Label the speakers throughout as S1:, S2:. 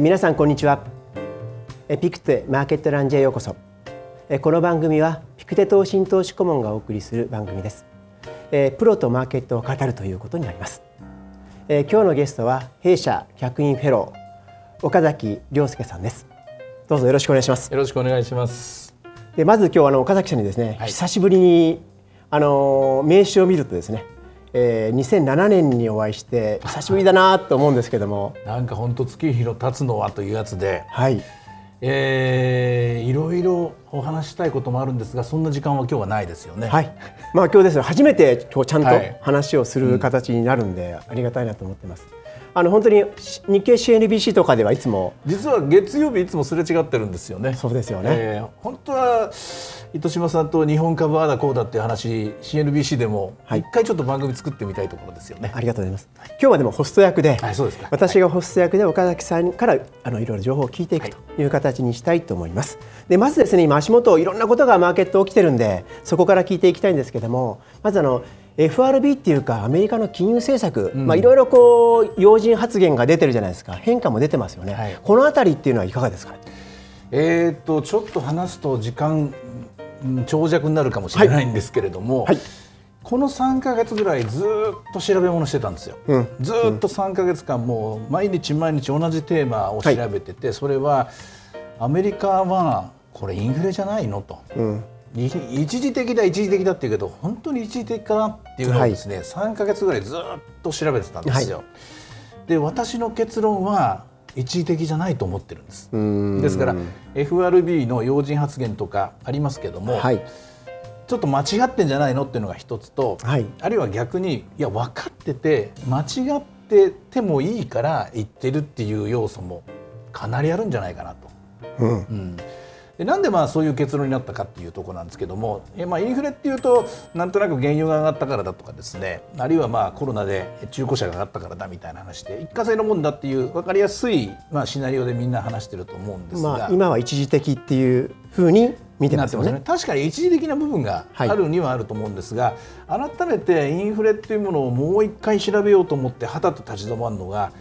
S1: 皆さんこんにちは。ピクテマーケットランジへようこそ。この番組はピクテ投信投資顧問がお送りする番組です。プロとマーケットを語るということになります。今日のゲストは弊社客員フェロー岡崎亮介さんです。どうぞよろしくお願いします。
S2: よろしくお願いします。
S1: でまず今日あの岡崎さんにですね、はい、久しぶりにあの名刺を見るとですねえー、2007年にお会いして久しぶりだなと思うんですけども。
S2: なんか本当月日の経つのはというやつで、
S1: はい。
S2: えー、いろいろお話したいこともあるんですがそんな時間は今日はないですよね。
S1: はい、まあ今日です初めてこうちゃんと話をする形になるんで、ありがたいなと思ってます。あの本当に日経 CNBC とかではいつも
S2: 実は月曜日いつもすれ違ってるんですよね。
S1: そうですよね。
S2: えー、本当は糸島さんと日本株あだこうだっていう話 CNBC でも一回ちょっと番組作ってみたいところですよね。
S1: ありがとうございます。今日はでもホスト役で、
S2: はい、そうですか
S1: 私がホスト役で岡崎さんからあのいろいろ情報を聞いていくという形にしたいと思います。でまずですね今足元いろんなことがマーケット起きてるんでそこから聞いていきたいんですけどもまずあの FRB っていうかアメリカの金融政策、うん、まあいろいろこう要人発言が出てるじゃないですか。変化も出てますよね、はい、このあたりっていうのはいかがですか？
S2: えーと、ちょっと話すと時間長尺になるかもしれないんですけれども、はい。はい、この3か月ぐらいずっと調べ物してたんですよ、うん、ずっと3か月間もう毎日毎日同じテーマを調べてて、それはアメリカはこれインフレじゃないのと。うん一時的だ一時的だって言うけど本当に一時的かなっていうのをですね、はい、3か月ぐらいずっと調べてたんですよ。はい、で私の結論は一時的じゃないと思ってるんです。ですから FRB の要人発言とかありますけども、はい、ちょっと間違ってんじゃないのっていうのが一つと、はい、あるいは逆にいや分かってて間違っててもいいから言ってるっていう要素もかなりあるんじゃないかなと。うん、うんでなんでまあそういう結論になったかっていうところなんですけども、えまあ、インフレっていうとなんとなく原油が上がったからだとかですねあるいはまあコロナで中古車が上がったからだみたいな話で一過性のもんだっていう分かりやすい、まあ、シナリオでみんな話してると思うんですが、ま
S1: あ、今は一時的っていうふうに見てますよね、ね、
S2: 確かに一時的な部分があるにはあると思うんですが、はい、改めてインフレっていうものをもう一回調べようと思ってはたと立ち止まるのが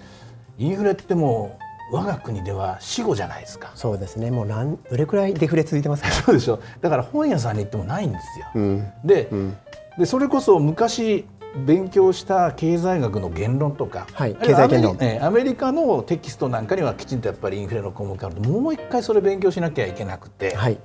S2: インフレってもう我が国では死後じゃないですか。
S1: そうですね。もうなんどれくらいデフレ続いてますか？
S2: そうでしょ。だから本屋さんに行ってもないんですよ、うん、でうん、でそれこそ昔勉強した経済学の言論とか、
S1: はい、経済言論
S2: アメリカのテキストなんかにはきちんとやっぱりインフレの項目があるともう一回それ勉強しなきゃいけなくて、はい、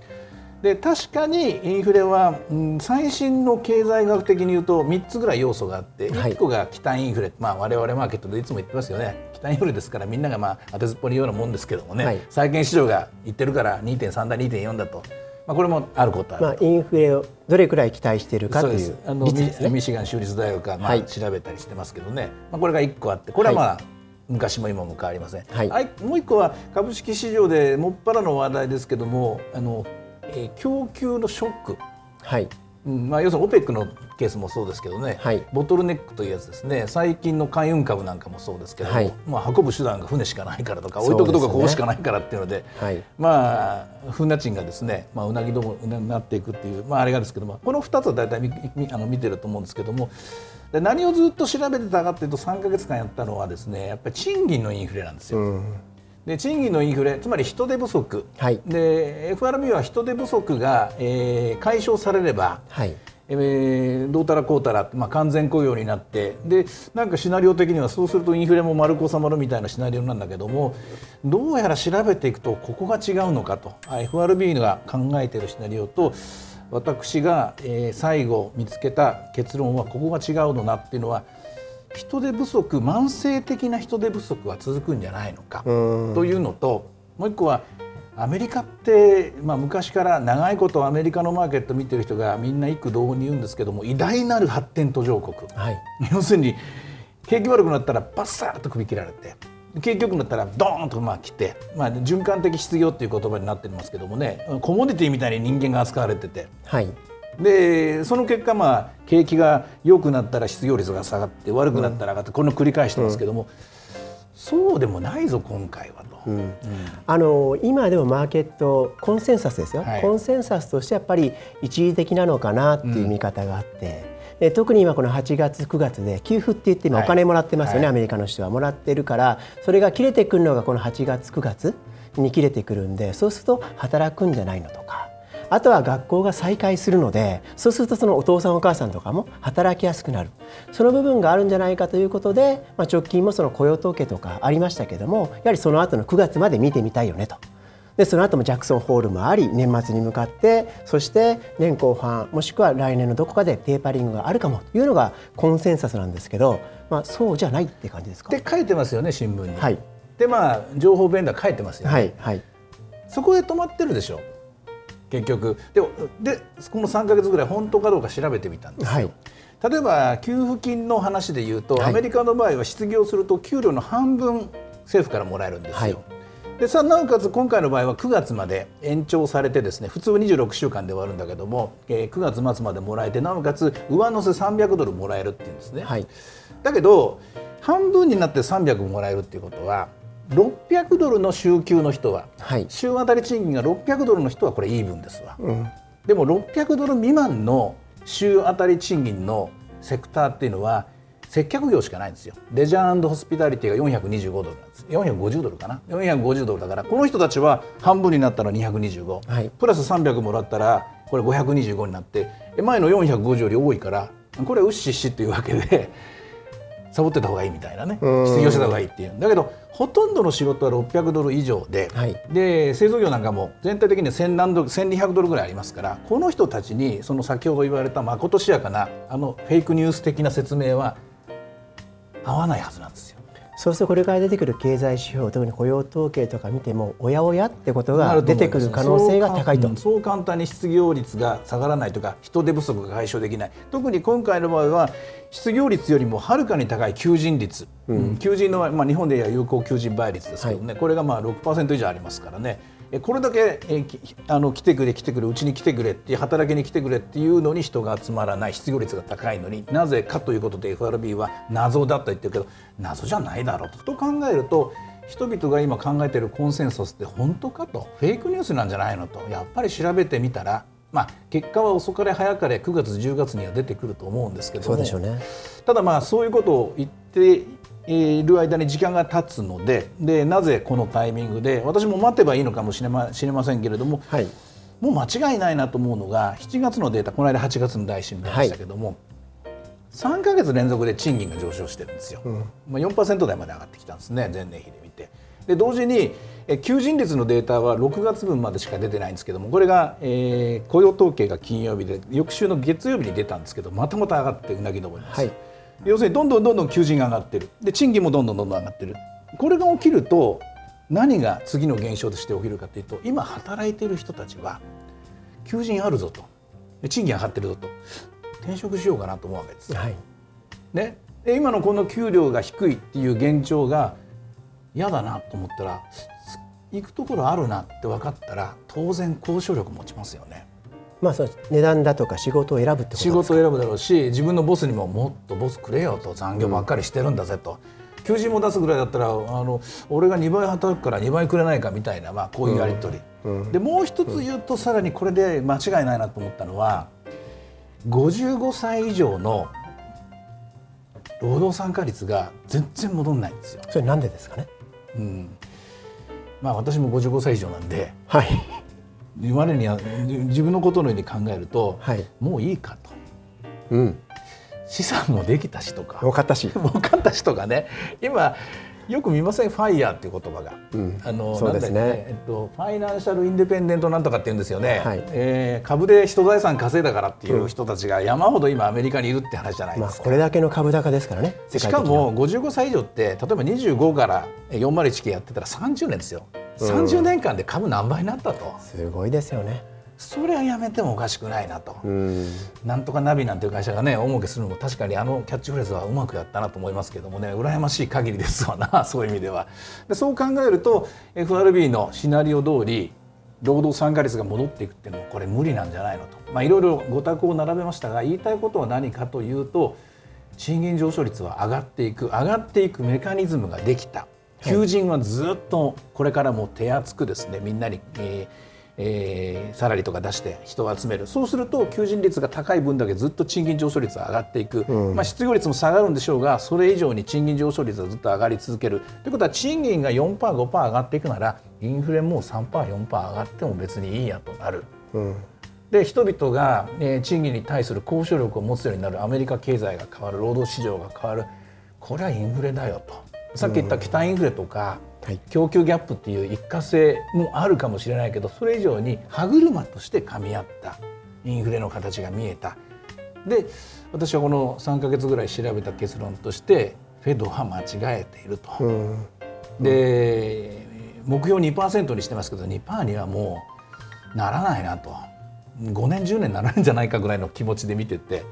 S2: で確かにインフレは、うん、最新の経済学的に言うと3つぐらい要素があって、1個が期待インフレ、まあ、我々マーケットでいつも言ってますよね期待インフレですからみんながまあ当てずっぽりようなもんですけどもね、はい、債券市場が言ってるから2.3だ2.4だと。まあ、これもあることあるまあ、
S1: インフレをどれくらい期待しているかというあの
S2: ミシガン州立大学がまあ調べたりしてますけどね、はい、まあ、これが1個あってこれはまあ、昔も今も変わりません、はい、もう一個は株式市場でもっぱらの話題ですけどもあのえー、供給のショック、はいうんまあ、要するに OPEC のケースもそうですけどね、はい、ボトルネックというやつですね。最近の海運株なんかもそうですけどはい、まあ、運ぶ手段が船しかないからとか置いとくとかここしかないからっていうので、はい、まあ船賃がですね、まあ、うなぎどもになっていくっていう、まあ、あれがですけどもこの2つは大体みあの見てると思うんですけどもで何をずっと調べてたかっていうと3か月間やったのはですねやっぱり賃金のインフレなんですよ。うんで賃金のインフレつまり人手不足、はい、で FRB は人手不足が、えー、解消されれば、はい。えー、どうたらこうたら、まあ、完全雇用になってでなんかシナリオ的にはそうするとインフレも丸く収まるみたいなシナリオなんだけどもどうやら調べていくとここが違うのかと。FRB が考えているシナリオと私が、えー、最後見つけた結論はここが違うのなっていうのは人手不足慢性的な人手不足は続くんじゃないのかというのともう一個はアメリカって、まあ、昔から長いことアメリカのマーケット見てる人がみんな一句同音に言うんですけども偉大なる発展途上国、はい、要するに景気悪くなったらバッサーと首切られて景気良くなったらドーンとまあ来て、まあ、循環的失業っていう言葉になってますけどもねコモディティみたいに人間が扱われてて、はい、でその結果まあ景気が良くなったら失業率が下がって悪くなったら上がって、これの繰り返してますけども、そうでもないぞ今回はと、うん。うん、
S1: あの今でもマーケットコンセンサスですよ、はい、コンセンサスとしてやっぱり一時的なのかなっていう見方があって、え特に今この8月9月で給付って言って今お金もらってますよね、はい、アメリカの人はもらってるからそれが切れてくるのがこの8月9月に切れてくるんでそうすると働くんじゃないのとかあとは学校が再開するのでそうするとそのお父さんお母さんとかも働きやすくなるその部分があるんじゃないかということで、まあ、直近もその雇用統計とかありましたけどもやはりその後の9月まで見てみたいよねと。でその後もジャクソンホールもあり年末に向かってそして年後半もしくは来年のどこかでテーパリングがあるかもというのがコンセンサスなんですけど、まあ、そうじゃないって感じですか？
S2: で書いてますよね新聞に。はい、でまあ情報弁ー書いてますよね。はいはい、そこで止まってるでしょ結局ででこの3か月ぐらい本当かどうか調べてみたんですよ。はい例えば給付金の話でいうと、はい、アメリカの場合は失業すると給料の半分政府からもらえるんですよ。はい、でさなおかつ今回の場合は9月まで延長されてですね普通26週間で終わるんだけども、えー、9月末までもらえてなおかつ上乗せ300ドルもらえるっていうんですね。はい、だけど半分になって300もらえるっていうことは600ドルの週給の人は、はい、週当たり賃金が600ドルの人はこれイーブンですわ、うん、でも600ドル未満の週当たり賃金のセクターっていうのは接客業しかないんですよ。レジャーホスピタリティが425ドルなんです。450ドルかな。450ドルだからこの人たちは半分になったら225、はい、プラス300もらったらこれ525になって前の450より多いからこれはうっしっしっていうわけでサボってた方がいいみたいなね。失業してた方がいいっていう。だけどほとんどの仕事は600ドル以上ではい、で製造業なんかも全体的に1000何ドル1200ドルぐらいありますからこの人たちにその先ほど言われたまことしやかなあのフェイクニュース的な説明は合わないはずなんです。よ。
S1: そうするとこれから出てくる経済指標特に雇用統計とか見てもおやおやってことが出てくる可能性が高いと。
S2: そう簡単に失業率が下がらないとか人手不足が解消できない。特に今回の場合は失業率よりもはるかに高い求人率、うん、求人の、まあ、日本でいう有効求人倍率ですけどね、はい、これがまあ6%以上ありますからねこれだけあの来てくれ来てくれうちに来てくれって働きに来てくれっていうのに人が集まらない失業率が高いのになぜかということで FRB は謎だと言ってるけど謎じゃないだろうと。と考えると人々が今考えているコンセンサスって本当かと。フェイクニュースなんじゃないのと。やっぱり調べてみたらまあ、結果は遅かれ早かれ9月10月には出てくると思うんですけども、ね、ただまあそういうことを言っている間に時間が経つのででなぜこのタイミングで私も待てばいいのかもしれませんけれども、はい、もう間違いないなと思うのが7月のデータこの間8月の大新聞でしたけども、はい、3か月連続で賃金が上昇してるんですよ、うん、まあ、4%台まで上がってきたんですね前年比で見て。で同時に求人率のデータは6月分までしか出てないんですけどもこれが、えー、雇用統計が金曜日で翌週の月曜日に出たんですけどまたまた上がってうなぎ登ります。はい要するにどんどんどんどん求人が上がってる。で賃金もどんどんどんどん上がってる。これが起きると何が次の現象として起きるかというと今働いている人たちは求人あるぞと。賃金上がってるぞと。転職しようかなと思うわけです。はい、ね、で今のこの給料が低いっていう現状が嫌だなと思ったら行くところあるなって分かったら当然交渉力持ちますよね。
S1: まあ、その値段だとか仕事を選ぶってこと
S2: 仕事を選ぶだろうし自分のボスにももっとボスくれよと残業ばっかりしてるんだぜと、うん、求人も出すぐらいだったらあの俺が2倍働くから2倍くれないかみたいな、まあ、こういうやり取り、うんうん、でもう一つ言うとさらにこれで間違いないなと思ったのは55歳以上の労働参加率が全然戻んないんですよ。
S1: それなんでですかね、
S2: うん。まあ、私も55歳以上なんで、はい、我には自分のことのように考えると、はい、もういいかと、うん、資産もできたしとか。
S1: 儲かったし。
S2: 儲かったしとかね。今よく見ません？ファイヤーっていう言葉が、うん、あのそうですね、えっと、ファイナンシャルインデペンデントなんとかって言うんですよね、はい、えー、株で人財産稼いだからっていう人たちが山ほど今アメリカにいるって話じゃないですか、まあ、
S1: これだけの株高ですからね。
S2: しかも55歳以上って例えば25から401系やってたら30年ですよ30年間で株何倍になったと、
S1: すごいですよね。
S2: それはやめてもおかしくないなと、なんとかナビなんていう会社がね大儲けするのも確かにあのキャッチフレーズはうまくやったなと思いますけどもね。羨ましい限りですわな そういう意味では。でそう考えると FRB のシナリオ通り労働参加率が戻っていくっていうのはこれ無理なんじゃないのと、まあ、いろいろご託を並べましたが言いたいことは何かというと賃金上昇率は上がっていく上がっていくメカニズムができた求人はずっとこれからも手厚くですねみんなに、えーえー、サラリーとか出して人を集める。そうすると求人率が高い分だけずっと賃金上昇率が上がっていく、うん、まあ、失業率も下がるんでしょうがそれ以上に賃金上昇率がずっと上がり続ける。ということは賃金が 4%5% 上がっていくならインフレも 3%4% 上がっても別にいいやとなる。うん。で人々が、えー、賃金に対する交渉力を持つようになる。アメリカ経済が変わる。労働市場が変わる。これはインフレだよとさっき言った期待インフレとか、供給ギャップっていう一過性もあるかもしれないけどそれ以上に歯車として噛み合ったインフレの形が見えた。で私はこの3か月ぐらい調べた結論としてフェドは間違えていると。うん、で目標2%にしてますけど2%にはもうならないなと5年10年ならないんじゃないかぐらいの気持ちで見てて。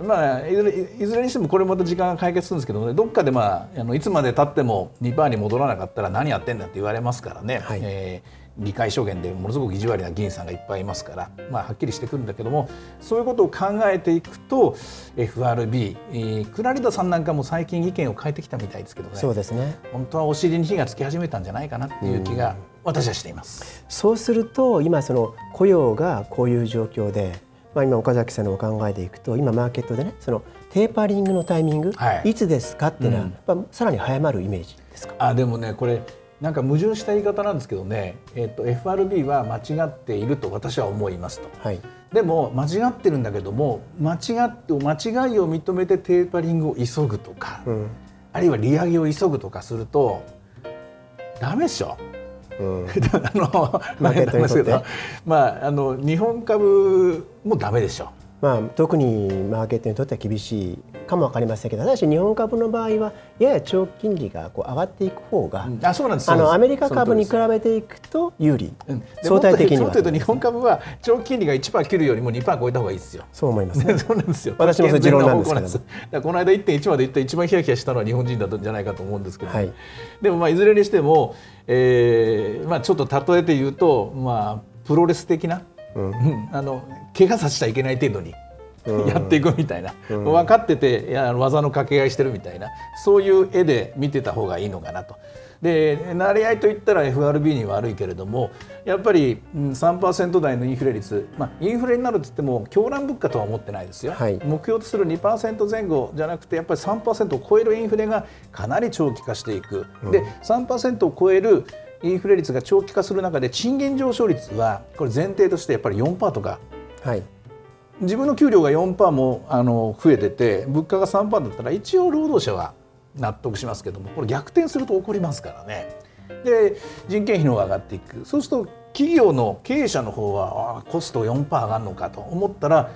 S2: まあ、いずれいずれにしてもこれまた時間が解決するんですけどねどっかで、まあ、あのいつまでたっても2%に戻らなかったら何やってんだって言われますからね、はい、えー、理解証言でものすごく意地悪な議員さんがいっぱいいますから、まあ、はっきりしてくるんだけどもそういうことを考えていくと FRB、えー、クラリダさんなんかも最近意見を変えてきたみたいですけどね。
S1: そうですね。
S2: 本当はお尻に火がつき始めたんじゃないかなっていう気が私はしています。
S1: そうすると今その雇用がこういう状況でまあ、今岡崎さんのお考えでいくと今マーケットでねそのテーパリングのタイミング、はい、いつですかっていうのは、うん、さらに早まるイメージですか？
S2: あでもねこれなんか矛盾した言い方なんですけどね、えーと、FRB は間違っていると私は思いますと、はい、でも間違ってるんだけども間違って間違いを認めてテーパリングを急ぐとか、うん、あるいは利上げを急ぐとかするとダメでしょうん、あの まあ、あの日本株もダメでしょう。
S1: まあ、特にマーケットにとっては厳しいかも分かりませんけどただし日本株の場合はやや長期金利がこう上がっていく方が、うん、あそうなんです。あのアメリカ株に比べていくと有利、うん、相対的に
S2: は。というと日本株は長期金利が1%切るよりも2%超えた方がいいですよ。
S1: そう思います、ね、
S2: そうなんですよ。
S1: 私もそれ持論なんです
S2: けど。この間1.1までいった一番ヒヤヒヤしたのは日本人だったんじゃないかと思うんですけど、はい、でもまあいずれにしても、えーまあ、ちょっと例えて言うと、まあ、プロレス的な、うん、あの怪我させちゃいけない程度に。やっていくみたいな、うん、分かってて技の掛け合いしてるみたいな。そういう絵で見てた方がいいのかなと。でなり合いといったら FRB に悪いけれどもやっぱり3%台のインフレ率、まあ、インフレになると言っても狂乱物価とは思ってないですよ、はい、目標とする2%前後じゃなくてやっぱり3%を超えるインフレがかなり長期化していく、うん、で3%を超えるインフレ率が長期化する中で賃金上昇率はこれ前提としてやっぱり4%とか、はい、自分の給料が4%もあの増えてて物価が3%だったら一応労働者は納得しますけどもこれ逆転すると起こりますからね。で人件費の方が上がっていく。そうすると企業の経営者の方はあコスト4%上がるのかと思ったら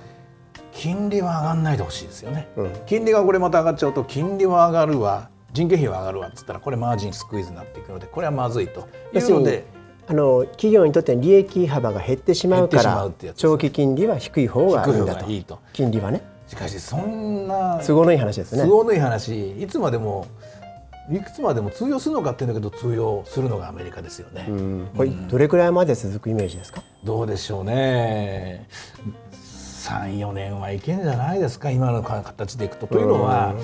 S2: 金利は上がらないでほしいですよね、うん、金利がこれまた上がっちゃうと金利は上がるわ人件費は上がるわっつったらこれマージンスクイズになっていくのでこれはまずいと。いうので
S1: あの企業にとって利益幅が減ってしまうから長期金利は低い方がいいんだと。いいと。金利はね。
S2: しかしそんな
S1: 都合のいい話ですね。
S2: 都合のいい話いつまでもいくつまでも通用するのかっていうんだけど通用するのがアメリカですよね。
S1: これどれくらいまで続くイメージですか？
S2: どうでしょうね。三四年はいけんじゃないですか今の形でいくと。というのは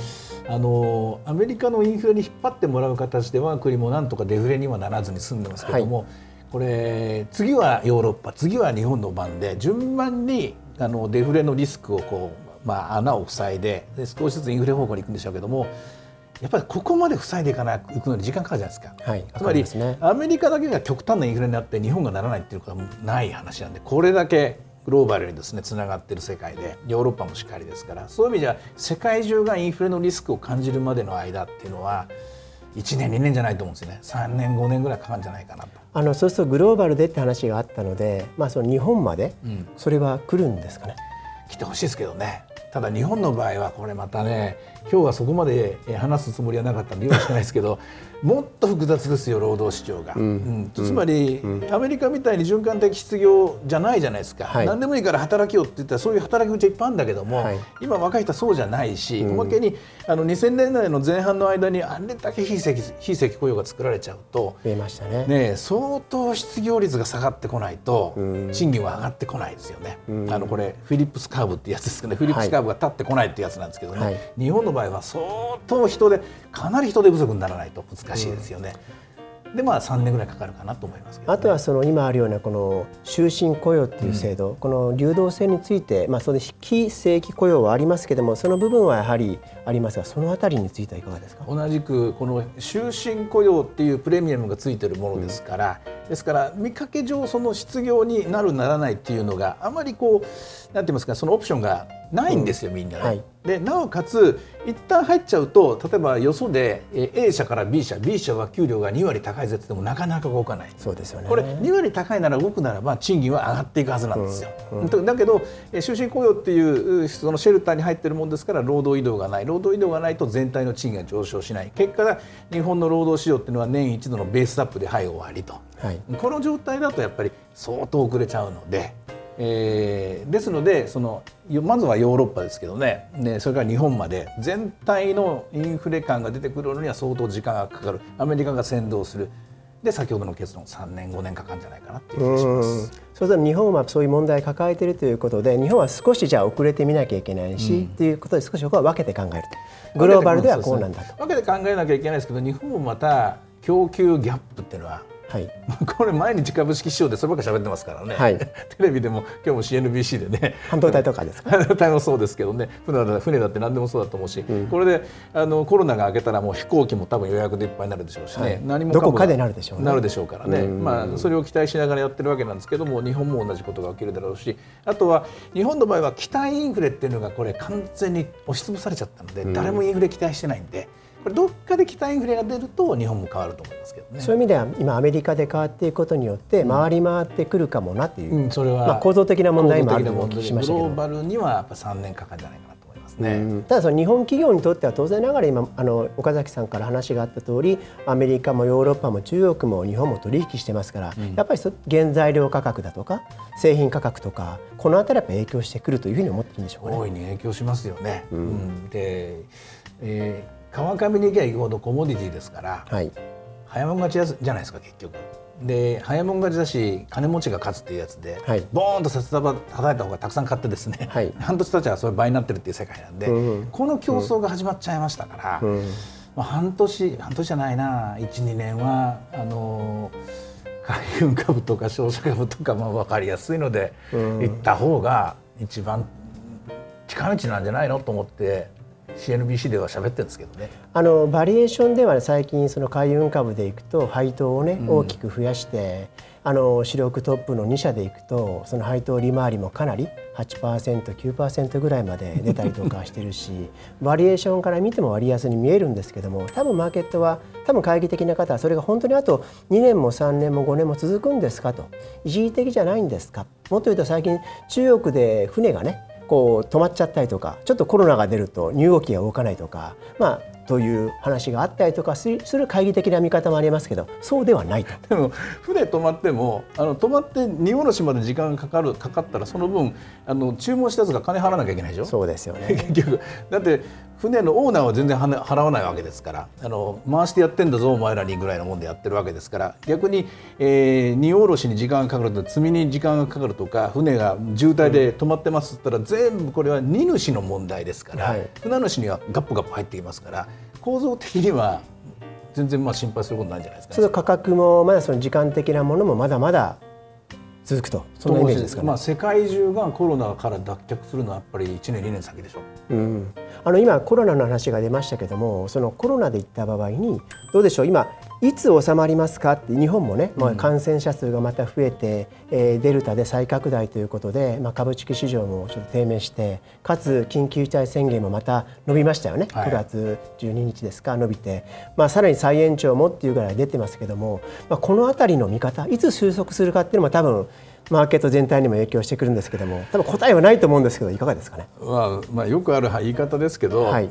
S2: あのアメリカのインフレに引っ張ってもらう形で我が国もなんとかデフレにはならずに済んでますけども、はい。これ次はヨーロッパ次は日本の番で順番にあのデフレのリスクをこう、まあ、穴を塞いでで少しずつインフレ方向に行くんでしょうけどもやっぱりここまで塞いでいかないくのに時間かかるじゃないですか、はい、つまり、ね、アメリカだけが極端なインフレになって日本がならないっていうことはない話なんでこれだけグローバルにですねつながっている世界でヨーロッパもしっかりですからそういう意味じゃ世界中がインフレのリスクを感じるまでの間っていうのは1年2年じゃないと思うんですよね。3年5年ぐらいかかるんじゃないかなと。
S1: あのそうするとグローバルでって話があったので、まあ、その日本までそれは来るんですかね、
S2: うん、来てほしいですけどね。ただ日本の場合はこれまたね今日はそこまで話すつもりはなかったんで用意してないですけどもっと複雑ですよ労働市場が、うん、つまり、うん、アメリカみたいに循環的失業じゃないじゃないですか、はい、何でもいいから働きよって言ったらそういう働き口いっぱいあるんだけども、はい、今若い人はそうじゃないし、おまけにあの2000年代の前半の間にあれだけ非正規非正規雇用が作られちゃうと
S1: 増えましたね。
S2: ね相当失業率が下がってこないと、賃金は上がってこないですよね、あのこれフィリップスカーブってやつですけどねフィリップスカーブが立ってこないってやつなんですけどね、はい、日本の場合は相当人でかなり人手不足にならないと難しいですよね。でまあ3年ぐらいかかるかなと思います、ね、
S1: あとはその今あるようなこの終身雇用っていう制度、うん、この流動性について、まあ、その非正規雇用はありますけれどもその部分はやはりありますがそのあたりについてはいかがですか？
S2: 同じくこの終身雇用っていうプレミアムがついてるものですから、うん、ですから見かけ上その失業になるならないっていうのがあまりこうなんて言いますかそのオプションがないんですよ、みんなね。はい、でなおかつ一旦入っちゃうと例えばよそで A 社から B 社 B 社は給料が2割高いぜってもなかなか動かない。
S1: そうですよね。
S2: これ2割高いなら動くならば賃金は上がっていくはずなんですよ。うん。うん、だけど終身雇用っていうそのシェルターに入ってるもんですから労働移動がない。労働移動がないと全体の賃金が上昇しない。結果日本の労働市場っていうのは年一度のベースアップではい終わりと、はい、この状態だとやっぱり相当遅れちゃうので。えー、ですのでそのまずはヨーロッパですけどね。ねそれから日本まで全体のインフレ感が出てくるのには相当時間がかかる。アメリカが先導する。で先ほどの結論3年5年かかるんじゃないかなっていう気がします。
S1: そうすると日本はそういう問題を抱えているということで日本は少しじゃあ遅れてみなきゃいけないし、うん、っていうことで少しここは分けて考えると。グローバルではこうなんだと。
S2: 分けて考えなきゃいけないですけど日本もまた供給ギャップっていうのははい、これ毎日株式市場でそればっか喋ってますからね、はい、テレビでも今日も CNBC でね。
S1: 半導体とかですか？
S2: 半導体もそうですけどね。船だ船だって何でもそうだと思うし、うん、これであのコロナが明けたらもう飛行機も多分予約でいっぱいになるでしょうしね、はい、
S1: 何もどこかでなるでしょう、
S2: ね、なるでしょうからね、まあ、それを期待しながらやってるわけなんですけども日本も同じことが起きるだろうしあとは日本の場合は期待インフレっていうのがこれ完全に押しつぶされちゃったので、誰もインフレ期待してないんで。これどっかで期待インフレが出ると日本も変わると思いますけどね。
S1: そういう意味では今アメリカで変わっていくことによって回り回ってくるかもなっていう、うん、それはまあ構造的な問題もあるとお聞きしましたけど。
S2: グローバルにはやっぱ3年かかるんじゃないかなと思いますね。
S1: ただその日本企業にとっては当然ながら今あの岡崎さんから話があった通りアメリカもヨーロッパも中国も日本も取引してますから、うん、やっぱり原材料価格だとか製品価格とかこのあたりやっぱ影響してくるというふうに思っていいんでしょうかね。
S2: 大いに影響しますよね。うん、で、えー川上に行けば行くほどコモディティですから、はい、早もん勝ちじゃないですか結局。で早もん勝ちだし金持ちが勝つっていうやつで、はい、ボーンと札束叩いた方がたくさん買ってですね、はい、半年経ちはそれ倍になってるっていう世界なんで、うん、この競争が始まっちゃいましたから、うん、まあ、半年半年じゃないな12年はあの海運株とか商社株とかまあ分かりやすいので、うん、行った方が一番近道なんじゃないのと思って CNBC では喋ってるんですけどね。
S1: あのバリエーションでは最近その海運株でいくと配当をね、大きく増やしてあの主力トップの2社でいくとその配当利回りもかなり 8%9% ぐらいまで出たりとかしてるし バリエーションから見ても割安に見えるんですけども多分マーケットは多分懐疑的な方はそれが本当にあと2年も3年も5年も続くんですかと。一時的じゃないんですか。もっと言うと最近中国で船がねこう止まっちゃったりとかちょっとコロナが出ると身動きが動かないとかまあという話があったりとかする懐疑的な見方もありますけどそうではないと。
S2: でも船止まってもあの止まって荷下ろしまで時間がかかるかかったらその分あの注文したやつが金払わなきゃいけないでしょ？
S1: そうですよね。
S2: 結局。だって船のオーナーは全然払わないわけですからあの回してやってんだぞお前らにぐらいのもんでやってるわけですから逆に、えー、荷下ろしに時間がかかると積みに時間がかかるとか船が渋滞で止まってますっったら、全部これは荷主の問題ですから、はい、船主にはガップガップ入ってきますから構造的には全然まあ心配することないんじゃないですか、
S1: ね、その価格もまだその時間的なものもまだまだ続くとそのイメージですかね。
S2: まあ世界中がコロナから脱却するのはやっぱり1年2年先でしょう。うん、
S1: あの今コロナの話が出ましたけどもそのコロナでいった場合にどうでしょう？今いつ収まりますか？って日本もね、まあ、感染者数がまた増えて、うん、えー、デルタで再拡大ということで、まあ、株式市場もちょっと低迷してかつ緊急事態宣言もまた伸びましたよね、はい、9月12日ですか？伸びて、まあ、さらに再延長もっていうぐらい出てますけども、まあ、この辺りの見方いつ収束するかっていうのも多分マーケット全体にも影響してくるんですけども多分答えはないと思うんですけどいかがですかね？
S2: まあ、まあ、よくある言い方ですけど、はい、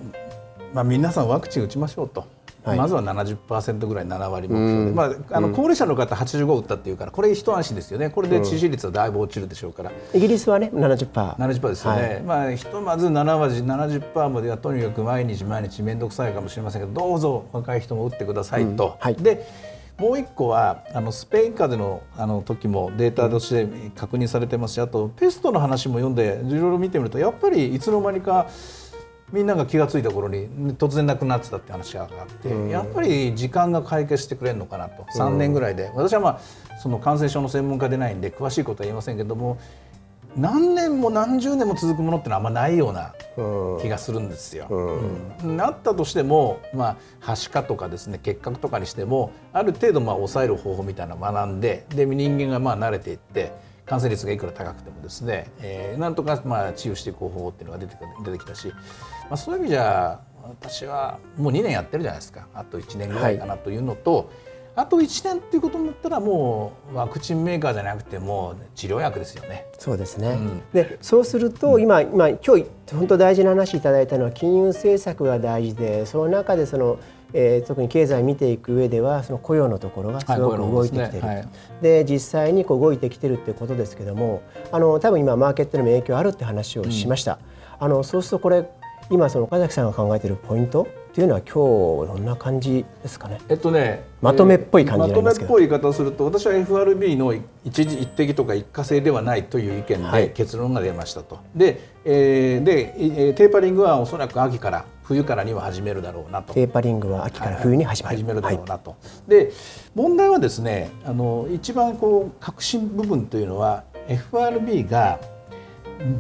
S2: まあ、皆さんワクチン打ちましょうと。はい、まずは70%ぐらい7割目標で、まあ、あの高齢者の方85打ったっていうからこれ一安心ですよね。これで致死率はだいぶ落ちるでしょうから、
S1: イギリスはね 70%,
S2: 70%ですよね、はい、まあ、ひとまず7割70%まではとにかく毎日毎日面倒くさいかもしれませんけどどうぞ若い人も打ってくださいと。うん。はい、でもう一個はあのスペイン風邪のあの時もデータとして確認されてますしあとペストの話も読んでいろいろ見てみるとやっぱりいつの間にかみんなが気が付いた頃に突然なくなってたって話があって、うん、やっぱり時間が解決してくれるのかなと。3年ぐらいで、私はまあその感染症の専門家でないんで詳しいことは言いませんけども何年も何十年も続くものってのはあんまないような気がするんですよ。うん、なったとしても、まあ、はしかとかですね結核とかにしてもある程度まあ抑える方法みたいなのを学んでで人間がまあ慣れていって感染率がいくら高くてもですね、えー、なんとかまあ治癒していく方法っていうのが出て出てきたし、まあ、そういう意味じゃ私はもう2年やってるじゃないですか。あと1年ぐらいかなというのと、はいあと1年っていうことになったらもうワクチンメーカーじゃなくても治療薬ですよね。
S1: そうですね、うん、でそうすると今、今今日本当大事な話いただいたのは金融政策が大事でその中でそのえー、特に経済を見ていく上ではその雇用のところがすごく動いてきてる、はい、で、ねはい、実際にこう動いてきてるってことですけどもあの多分今マーケットにも影響あるって話をしました、うん、あのそうするとこれ今その岡崎さんが考えているポイントっていうのは今日どんな感じですかね？
S2: えっとね、
S1: まとめっぽい感じ
S2: まとめっぽい言い方をすると、私は FRB の一時一滴とか一過性ではないという意見で結論が出ましたと。はい、で、えー、でテーパリングはおそらく秋から冬からには始めるだろうなと。
S1: テーパリングは秋から冬に始める,、
S2: 始めるだろうなと。はい、で、問題はですね、あの一番こう核心部分というのは FRB が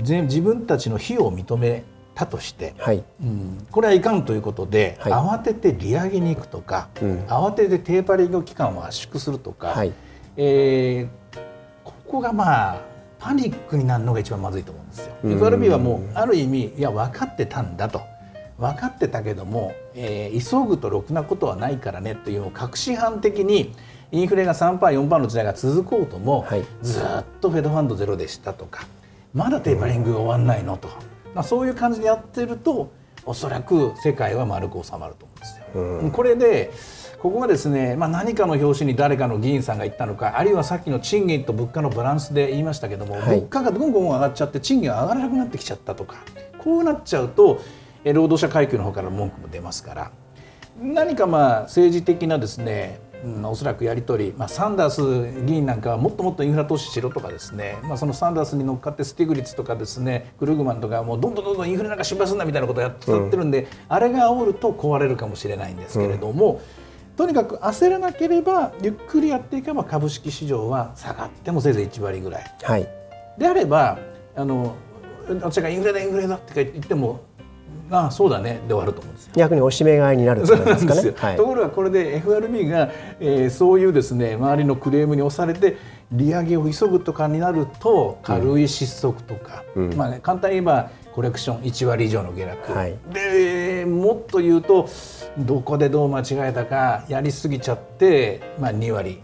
S2: 自分たちの非を認めたとして、はい。うん、これはいかんということで、はい、慌てて利上げに行くとか、うん、慌ててテーパリング期間を圧縮するとか、はい、えー、ここがまあパニックになるのが一番まずいと思うんですよ。FRB はもうある意味いや分かってたんだと。分かってたけども、えー、急ぐとろくなことはないからねという確信犯的にインフレが 3%4% の時代が続こうとも、はい、ずっとフェドファンドゼロでしたとかまだテーパリングが終わんないのと。まあ、そういう感じでやってるとおそらく世界は丸く収まると思うんですよ。うん、これでここがですね、まあ、何かの表紙に誰かの議員さんが言ったのかあるいはさっきの賃金と物価のバランスで言いましたけども、はい、物価がどんどん上がっちゃって賃金が上がらなくなってきちゃったとかこうなっちゃうと労働者階級の方から文句も出ますから何かまあ政治的なですねうん、おそらくやり取り、まあ、サンダース議員なんかはもっともっとインフラ投資しろとかですね、まあ、そのサンダースに乗っかってスティグリッツとかですねクルーグマンとかもうどんどんどんどんインフレなんか心配すんなみたいなことをやってるんで、うん、あれが煽ると壊れるかもしれないんですけれども、うん、とにかく焦らなければゆっくりやっていけば株式市場は下がってもせいぜい1割ぐらい。はい、であればあの私がインフレだインフレだって言ってもああそうだねで終わると思うんですよ。
S1: 逆におしめ買いになる そうなんです
S2: かね、ところがこれで FRB が、えー、そういうですね周りのクレームに押されて利上げを急ぐとかになると軽い失速とか、うん、まあね、簡単に言えばコレクション1割以上の下落、はい、でもっと言うとどこでどう間違えたかやりすぎちゃって、まあ、2割。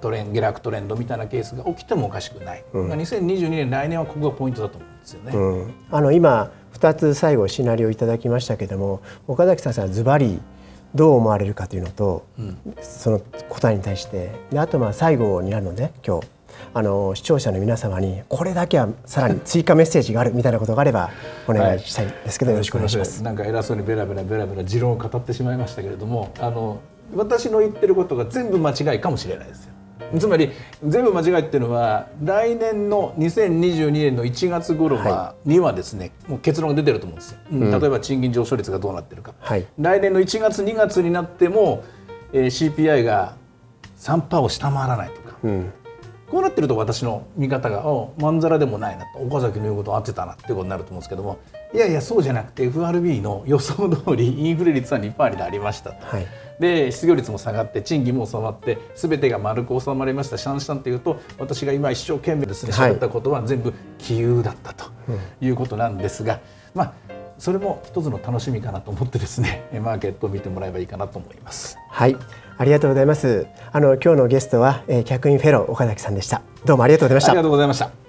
S2: トレン下落トレンドみたいなケースが起きてもおかしくない、うん、2022年来年はここがポイントだと思うんですよね。うん、
S1: あの今2つ最後シナリオいただきましたけども岡崎さんはズバリどう思われるかというのと、うん、その答えに対してであとまあ最後になるので今日あの視聴者の皆様にこれだけはさらに追加メッセージがあるみたいなことがあればお願いしたいですけど、はい、よろしくお願いします。
S2: なんか偉そうにベラベラベラベラ持論を語ってしまいましたけれどもあの私の言ってることが全部間違いかもしれないですよ。つまり全部間違いっていうのは来年の2022年の1月頃は、にはですねもう結論が出てると思うんですよ、うん、例えば賃金上昇率がどうなってるか、はい、来年の1月2月になっても、えー、CPI が3%を下回らないとか、うん、こうなってると私の見方がまんざらでもないなと。岡崎の言うこと合ってたなっていうことになると思うんですけども。いやいやそうじゃなくて FRB の予想通りインフレ率は2%になりましたと。はいで失業率も下がって賃金も収まって全てが丸く収まりましたシャンシャンというと私が今一生懸命ですね喋ったことは全部杞憂だったということなんですが、まあそれも一つの楽しみかなと思ってですね マーケットを見てもらえばいいかなと思います。
S1: はいありがとうございます。あの今日のゲストは、えー、客員フェロー岡崎さんでした。どうもありがとうございました。あ
S2: りがとうございました。